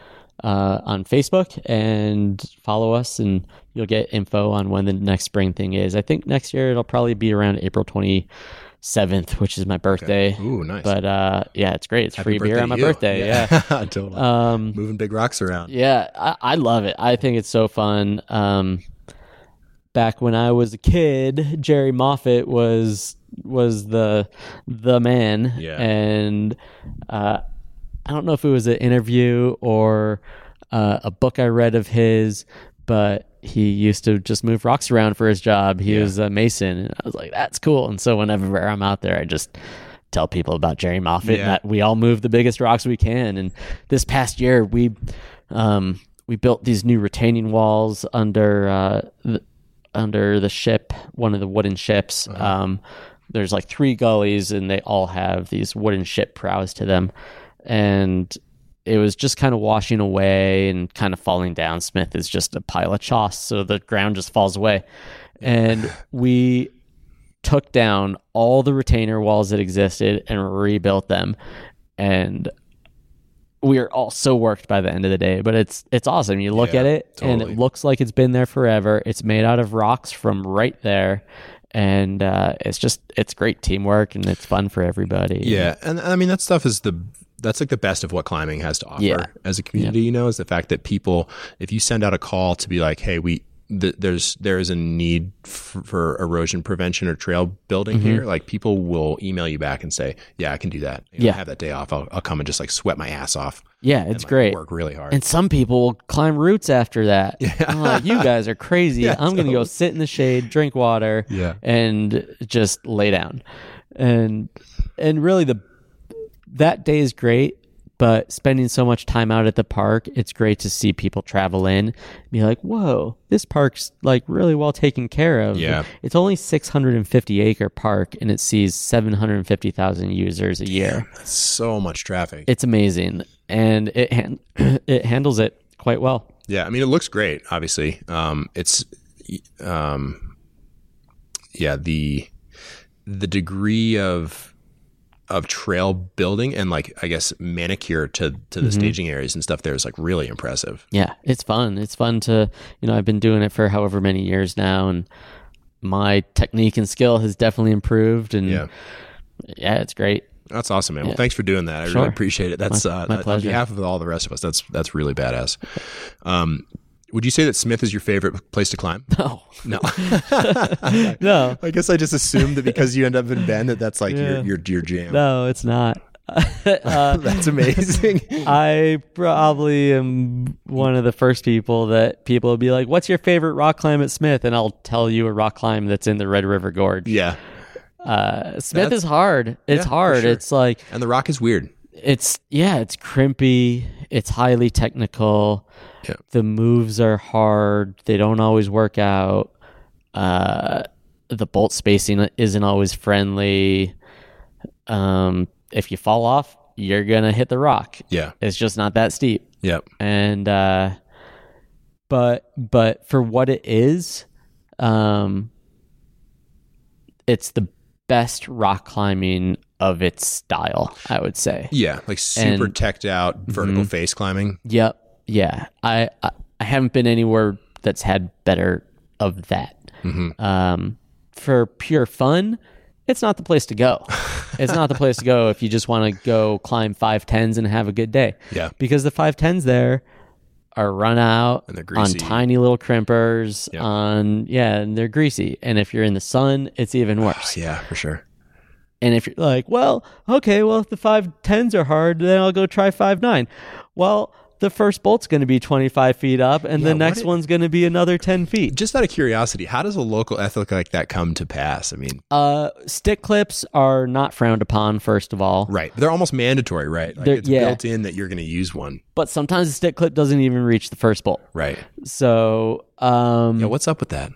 uh, on Facebook and follow us, and you'll get info on when the next spring thing is. I think next year it'll probably be around April 27th, which is my birthday. Ooh, nice. But uh, yeah, it's great. It's Happy free beer on my birthday. Yeah. totally. Um, Moving big rocks around. yeah, I, I love it. I think it's so fun. Um, back when I was a kid, Jerry Moffat was was the the man, Yeah. and uh, I don't know if it was an interview or uh, a book I read of his, but he used to just move rocks around for his job. He Yeah. was a mason, and I was like, "That's cool." And so whenever I'm out there, I just tell people about Jerry Moffat Yeah. and that we all move the biggest rocks we can. And this past year, we um, we built these new retaining walls under uh, the, under the ship, one of the wooden ships. Um, there's like three gullies, and they all have these wooden ship prows to them, and it was just kind of washing away and kind of falling down. Smith is just a pile of choss, so the ground just falls away, and we took down all the retainer walls that existed and rebuilt them, and we are all so worked by the end of the day. But it's it's awesome. You look Yeah, at it, and it looks like it's been there forever. It's made out of rocks from right there. And uh, it's just it's great teamwork and it's fun for everybody. Yeah, and I mean that stuff is the that's like the best of what climbing has to offer Yeah. as a community. You know, is the fact that people, if you send out a call to be like, hey, we th- there's there is a need f- for erosion prevention or trail building Mm-hmm. here. Like people will email you back and say, yeah, I can do that. You know, Yeah. I have that day off. I'll, I'll come and just like sweat my ass off. yeah, it's great. Work really hard. And some people will climb roots after that. I'm like, you guys are crazy. I'm going to go sit in the shade, drink water, Yeah. and just lay down. And and really the that day is great, but spending so much time out at the park, it's great to see people travel in, be like, "Whoa, this park's like really well taken care of." Yeah. It's only 650 acre park and it sees 750,000 users a year so much traffic. it's amazing and it han- it handles it quite well. Yeah, I mean, it looks great. Obviously, um, it's, um, yeah the the degree of of trail building and like I guess manicure to to the staging areas and stuff there is like really impressive. Yeah, it's fun. It's fun to you know I've been doing it for however many years now, and my technique and skill has definitely improved. And Yeah. yeah, it's great. That's awesome, man. Well, thanks for doing that. I Sure. really appreciate it. That's My- uh, my on behalf of all the rest of us. That's that's really badass. Um, would you say that Smith is your favorite place to climb? No, No. no, I guess I just assumed that because you end up in Bend that that's like Yeah. your your your jam. no, it's not. uh, That's amazing. I probably am one of the first people that people will be like, "What's your favorite rock climb at Smith?" And I'll tell you a rock climb that's in the Red River Gorge. yeah. Uh, Smith That's- is hard. It's Yeah, hard. sure. It's like And the rock is weird. it's yeah, it's crimpy. It's highly technical. Yeah. The moves are hard. They don't always work out. Uh, the bolt spacing isn't always friendly. Um, if you fall off, you're gonna hit the rock. Yeah. It's just not that steep. Yep. And uh, but but for what it is, um, it's the best rock climbing of its style. I would say. Yeah. Like super And- teched out vertical face climbing. Yep. Yeah. I, I I haven't been anywhere that's had better of that. Um, for pure fun, it's not the place to go. it's not the place to go if you just want to go climb five tens and have a good day. Yeah. Because the five tens there are run out And they're on tiny little crimpers. Yeah. On yeah, and they're greasy. And if you're in the sun, it's even worse. Yeah, for sure. And if you're like, well, okay, well, if the five tens are hard, then I'll go try five nine. Well, the first bolt's going to be 25 feet up, and Yeah, the next one's going to be another 10 feet. Just out of curiosity, how does a local ethic like that come to pass? I mean, Uh, stick clips are not frowned upon, first of all. right. They're almost mandatory, right? Like it's yeah. built in that you're going to use one. But sometimes the stick clip doesn't even reach the first bolt. Right. So, um, Yeah, what's up with that?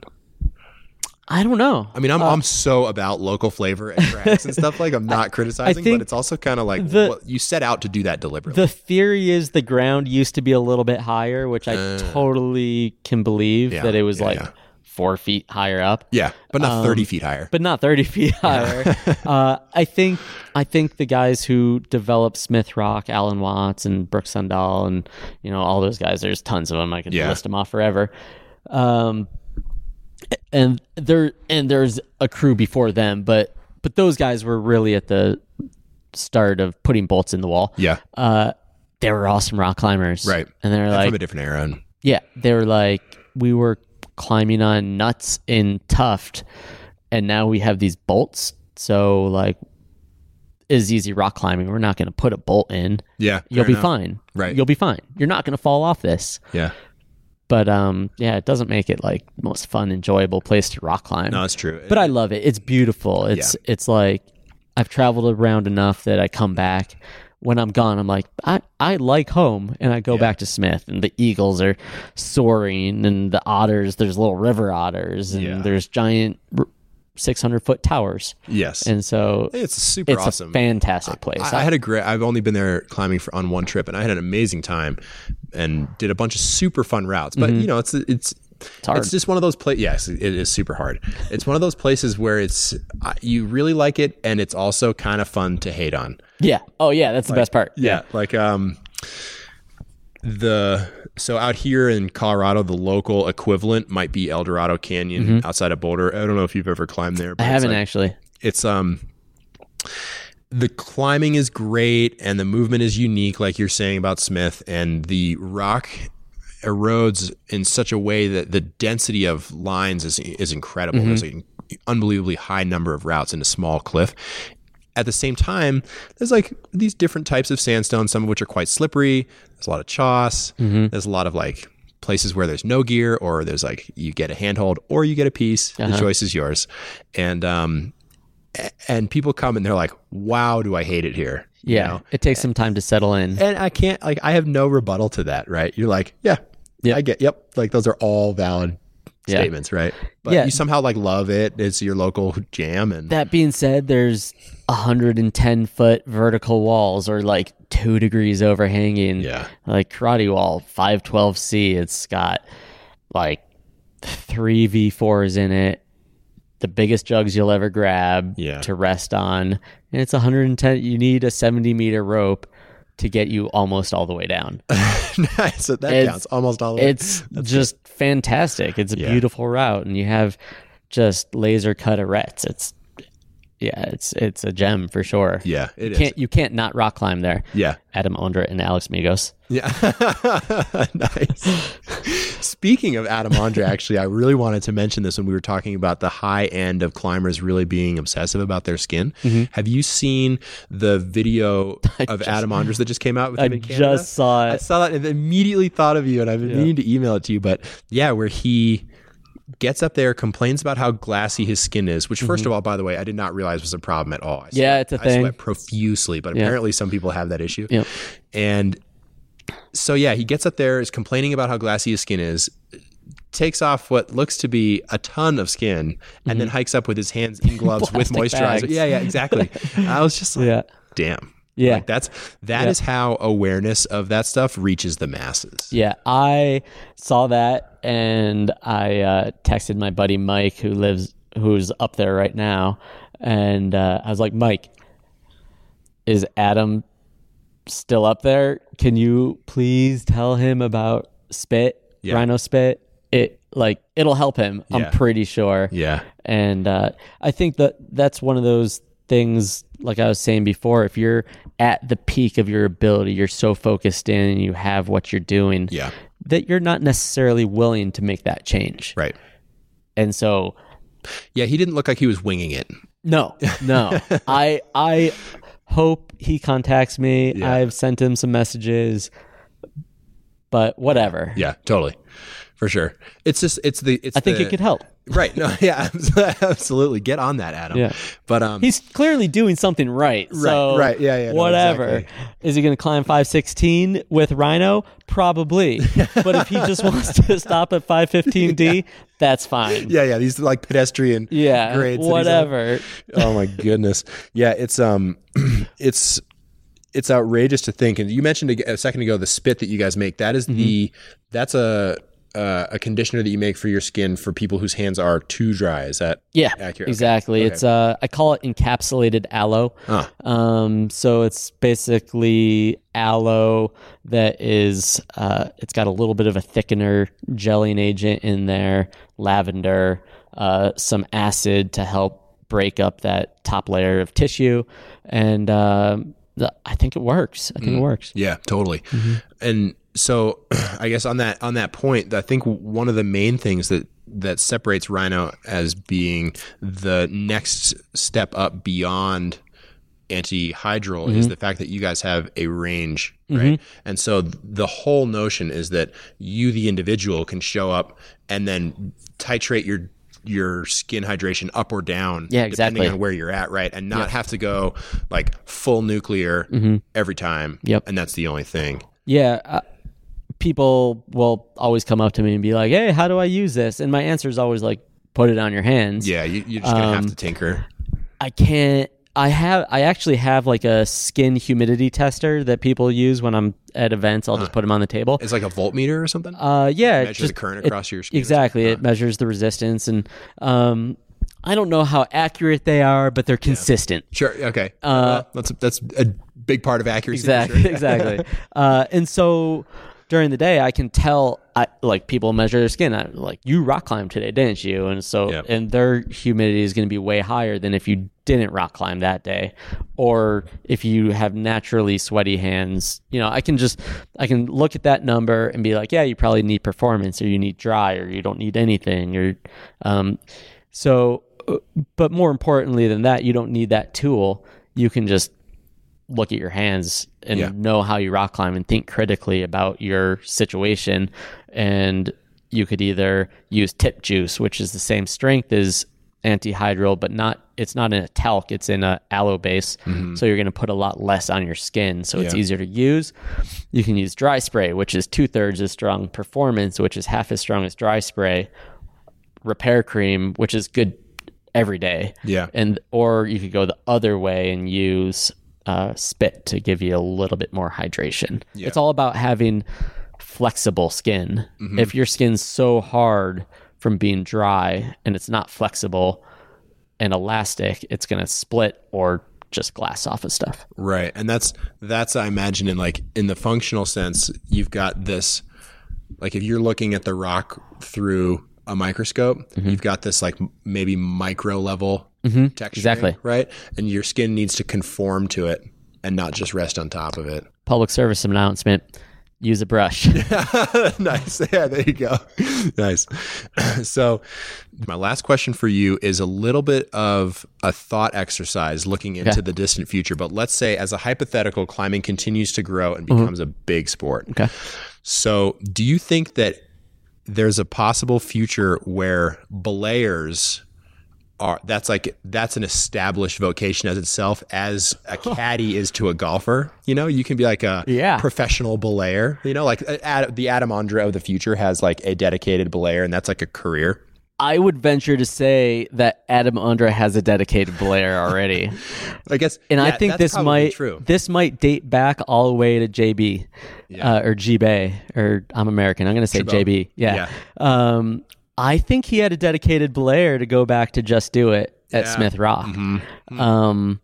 I don't know. I mean, I'm I'm so about local flavor and cracks and stuff. Like I'm not criticizing, think but it's also kind of like the- well, you set out to do that deliberately. The theory is the ground used to be a little bit higher, which I totally can believe Uh. Yeah, that it was yeah, like yeah. four feet higher up. yeah, but not Um, 30 feet higher. but not 30 feet higher. uh, I think I think the guys who developed Smith Rock, Alan Watts, and Brooks Sandahl, and you know all those guys. There's tons of them. I could list them off forever. Um, and there and there's a crew before them, but but those guys were really at the start of putting bolts in the wall. yeah, Uh, they were awesome rock climbers, Right. And they're like, from a different era. And yeah, they were like, we were climbing on nuts in Tuff, and now we have these bolts. So like, is easy rock climbing. We're not going to put a bolt in. yeah, You'll be enough. fine. Right. You'll be fine. You're not going to fall off this. Yeah, But um, yeah, it doesn't make it like the most fun, enjoyable place to rock climb. no, it's true. but I love it. It's beautiful. It's it's like I've traveled around enough that I come back. When I'm gone, I'm like I, I like home, and I go back to Smith, and the eagles are soaring, and the otters. There's little river otters, and Yeah. there's giant 600 foot towers, yes, and so it's super it's awesome. a fantastic place. I, I had a great. I've only been there climbing for on one trip, and I had an amazing time, and did a bunch of super fun routes. But you know, it's it's it's Mm-hmm. just one of those places. Yes, it is super hard. It's one of those places where it's you really like it, and it's also kind of fun to hate on. yeah. Oh yeah, that's the best part. Yeah, like um, the so out here in Colorado, the local equivalent might be Eldorado Canyon outside of Boulder. I don't know if you've ever climbed there. But Mm-hmm. I haven't like- actually. it's um the climbing is great and the movement is unique like you're saying about smith and the rock erodes in such a way that the density of lines is is incredible there's an unbelievably high number of routes in a small cliff at the same time there's like these different types of sandstone some of which are quite slippery there's a lot of choss there's a lot of like places where there's no gear or there's like you get a handhold or you get a piece the choice is yours and um and people come and they're like, "Wow, do I hate it here?" You Yeah, know? it takes some time to settle in. and I can't like I have no rebuttal to that, right? You're like, "Yeah, Yeah. I get, yep." Like those are all valid Yeah. statements, right? But Yeah. you somehow like love it. It's your local jam, and That being said, there's 110 foot vertical walls or like two degrees overhanging. Yeah. Like Karate Wall 512C. It's got like three V4s in it, the biggest jugs you'll ever grab Yeah. to rest on. And it's 110. You need a 70 meter rope to get you almost all the way down. nice. So that It's- counts almost all. the way. It's just fantastic. It's a Yeah. beautiful route, and you have just laser cut arêtes. It's yeah, it's it's a gem for sure. yeah, it you can't you can't not rock climb there. Yeah, Adam Ondra and Alex Megos. yeah, nice. Speaking of Adam Ondra, actually, I really wanted to mention this when we were talking about the high end of climbers really being obsessive about their skin. Mm-hmm. Have you seen the video of Adam Ondra's that just came out with I him in Canada? just saw it. I saw that and immediately thought of you, and I've been meaning to email it to you. But yeah, where he gets up there, complains about how glassy his skin is, which, 1st of all, by the way, I did not realize was a problem at all. I Mm-hmm. Yeah, sweat- it's a thing. I sweat profusely, but Yeah. apparently some people have that issue. Yep. And so yeah, he gets up there, is complaining about how glassy his skin is, takes off what looks to be a ton of skin, and then hikes up with his hands in gloves with Mm-hmm. Moisturizer. bags. Yeah, yeah, exactly. I was just like, Yeah. damn. Yeah. Like that's that is how awareness of that stuff reaches the masses. Yeah, I saw that and I uh, texted my buddy Mike, who lives, who's up there right now, and uh, I was like, Mike, is Adam still up there? Can you please tell him about spit, Yeah. rhino spit? It like it'll help him. Yeah. I'm pretty sure. Yeah. And uh, I think that that's one of those things, like I was saying before, if you're at the peak of your ability, you're so focused in and you have what you're doing Yeah. that you're not necessarily willing to make that change. Right. And so, Yeah, he didn't look like he was winging it. no, no, I, I hope he contacts me. Yeah. I've sent him some messages, but whatever. Yeah, totally. For sure. It's just it's the it's I think the- it could help. Right. No, yeah, absolutely. Get on that, Adam. Yeah. But um He's clearly doing something right. so right, yeah, yeah, no, whatever. exactly. Is he going to climb 516 with Rhino? Probably. but if he just wants to stop at 515D, that's fine. yeah, yeah, these like pedestrian Yeah, grades. that he's on. whatever. oh my goodness. Yeah, it's um it's it's outrageous to think and you mentioned a, a second ago the spit that you guys make. That is the that's a uh, a conditioner that you make for your skin for people whose hands are too dry. Is that Yeah, accurate? Exactly. Okay. It's uh, I call it encapsulated aloe. Ah. Um, so it's basically aloe that is, uh, it's got a little bit of a thickener, gelling agent in there, lavender, uh, some acid to help break up that top layer of tissue, and the, I think it works. I Mm. think it works. Yeah, totally. And so, I guess on that on that point, I think one of the main things that that separates Rhino as being the next step up beyond antihydral is mm-hmm. the fact that you guys have a range, mm-hmm. right? And so the whole notion is that you, the individual, can show up and then titrate your your skin hydration up or down, Yeah, exactly depending on where you're at, right? And not have to go like full nuclear mm-hmm. every time. Yep. And that's the only thing. Yeah. Uh, people will always come up to me and be like, "Hey, how do I use this?" And my answer is always like, "Put it on your hands." Yeah, you, you're just gonna have Um, to tinker. I can't. I have. I actually have like a skin humidity tester that people use when I'm at events. I'll just put them on the table. It's like a voltmeter or something. Uh, yeah, it Measure just the current it- across your skin. exactly. It measures the resistance, and um, I don't know how accurate they are, but they're consistent. Sure. Okay. Well, that's that's a big part of accuracy. Uh, Exactly, sure. exactly. Uh, and so during the day, I can tell. I like people measure their skin. I like you rock climbed today, didn't you? And so, Yep. and their humidity is going to be way higher than if you didn't rock climb that day, or if you have naturally sweaty hands. You know, I can just I can look at that number and be like, yeah, you probably need performance, or you need dry, or you don't need anything, or um, so. uh, But more importantly than that, you don't need that tool. You can just look at your hands and Yeah. know how you rock climb and think critically about your situation. And you could either use tip juice, which is the same strength as antihydral, but not it's not in a talc, it's in a aloe base. So you're going to put a lot less on your skin. So it's Mm-hmm. Yeah. easier to use. You can use dry spray, which is two thirds as strong performance, which is half as strong as dry spray. Repair cream, which is good every day Yeah. and or you could go the other way and use uh, spit to give you a little bit more hydration. It's all about having flexible skin. If your skin's so hard from being dry and it's not flexible and elastic, it's going to split or just glass off of stuff. Right. And that's that's I imagine in like in the functional sense, you've got this like if you're looking at the rock through a microscope, Mm-hmm. you've got this like maybe micro level texture. exactly. Right. And your skin needs to conform to it and not just rest on top of it. Public service announcement use a brush. nice. Yeah, there you go. nice. so, my last question for you is a little bit of a thought exercise looking into Okay. the distant future. But let's say, as a hypothetical, climbing continues to grow and becomes a big sport. Okay. So, do you think that there's a possible future where belayers are that's like that's an established vocation as itself as a caddy is to a golfer. You know you can be like a Yeah. professional belayer you know like uh, Ad, the adam ondra of the future has like a dedicated belayer and that's like a career I would venture to say that Adam Ondra has a dedicated belayer already. i guess and I think this might true this might date back all the way to JB uh, or G Bay or I'm American. I'm going to say JB. Yeah. Um, I think he had a dedicated belayer to go back to just do it at Yeah. Mm-hmm. Smith Rock. Um,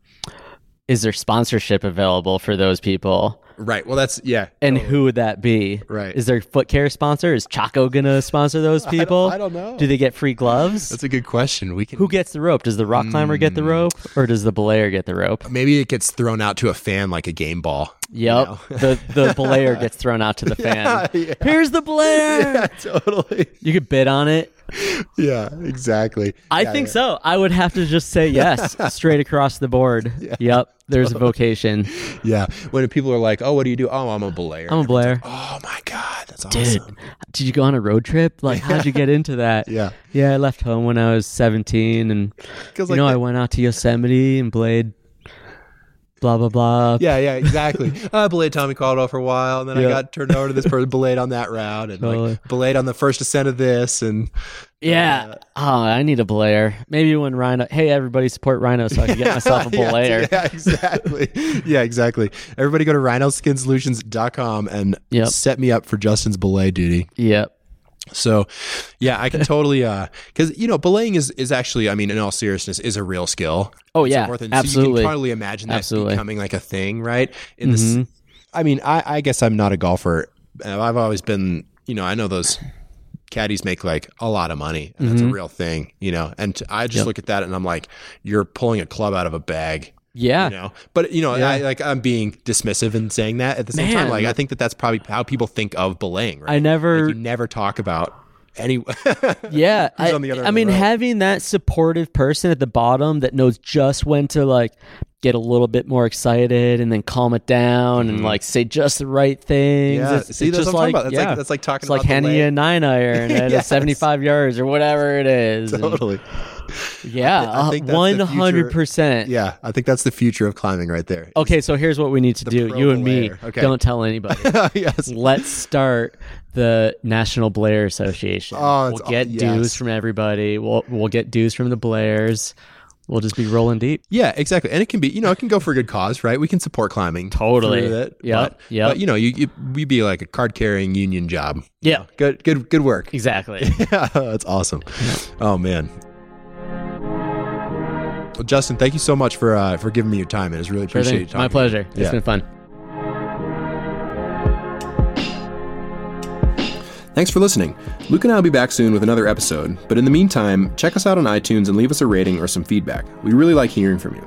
is there sponsorship available for those people? right well that's yeah And who would that be? Right. Is there foot care sponsor? Is Chaco gonna sponsor those people? I don't know. Do they get free gloves? that's a good question we can Who gets the rope? Does the rock climber get Mm. the rope, or does the belayer get the rope? maybe it gets thrown out to a fan like a game ball Yep. the the belayer gets thrown out to the fan. yeah. Here's the belayer. totally You could bid on it. yeah exactly I think so. I would have to just say yes, straight across the board. yep. There's a vocation. yeah when people are like oh what do you do oh i'm a belayer I'm a belayer. oh my god that's Dude, awesome. did you go on a road trip? Like, how'd you get into that? Yeah. Yeah, I left home when I was 17, and you know, I went out to Yosemite and played. Blah blah blah. Yeah, yeah, exactly. Uh, I belayed Tommy Caldwell for a while, and then I got turned over to this person, belayed on that route, and Totally. like belayed on the first ascent of this, and Yeah. Uh, oh, I need a belayer. Maybe when Rhino. Hey, everybody, support Rhino so I can get myself a Yeah, belayer. Yeah, exactly. yeah, exactly. Everybody go to rhinoskinsolutions.com and Yep. set me up for Justin's belay duty. Yep. So, yeah, I can totally uh cuz you know, belaying is is actually, I mean, in all seriousness is a real skill. Oh so yeah, forth. So you absolutely. can totally imagine that Absolutely. becoming like a thing, right? In this Mhm. I mean, I I guess I'm not a golfer. Uh, I've always been, you know, I know those caddies make like a lot of money and that's a real thing, you know. And t- I just Mm-hmm. Yep. look at that and I'm like, you're pulling a club out of a bag yeah. you know but you know Yeah. I, like i'm being dismissive and saying that at the same time like i think that that's probably how people think of belaying right I never. like, you never talk about any yeah, I, on the other I mean, having that supportive person at the bottom that knows just when to like get a little bit more excited and then calm it down and like say just the right things. Mm-hmm. Yeah, It's, see, it's that's just what I'm talking like, about. That's like- yeah. that's like talking It's like about the handing you a nine iron at Yes. 75 yards or whatever it is. And totally yeah, I think that's the future- 100%. yeah i think that's the future of climbing right there Okay, so here's what we need to do. You and me. Okay. don't tell anybody. yes Let's start the National Belayer Association. Oh, we'll get yes. dues from everybody. We'll we'll get dues from the belayers. We'll just be rolling deep. yeah exactly and it can be you know it can go for a good cause right we can support climbing Totally. Yeah. Yep, but, you know you, you we be like a card carrying union job Yeah. know? good good good work Exactly. Yeah, that's awesome. Oh man. Well, Justin, thank you so much for uh, for giving me your time. It was really Sure appreciate thing. My pleasure. It's Yeah. been fun. Thanks for listening. Luke and I will be back soon with another episode. But in the meantime, check us out on iTunes and leave us a rating or some feedback. We really like hearing from you.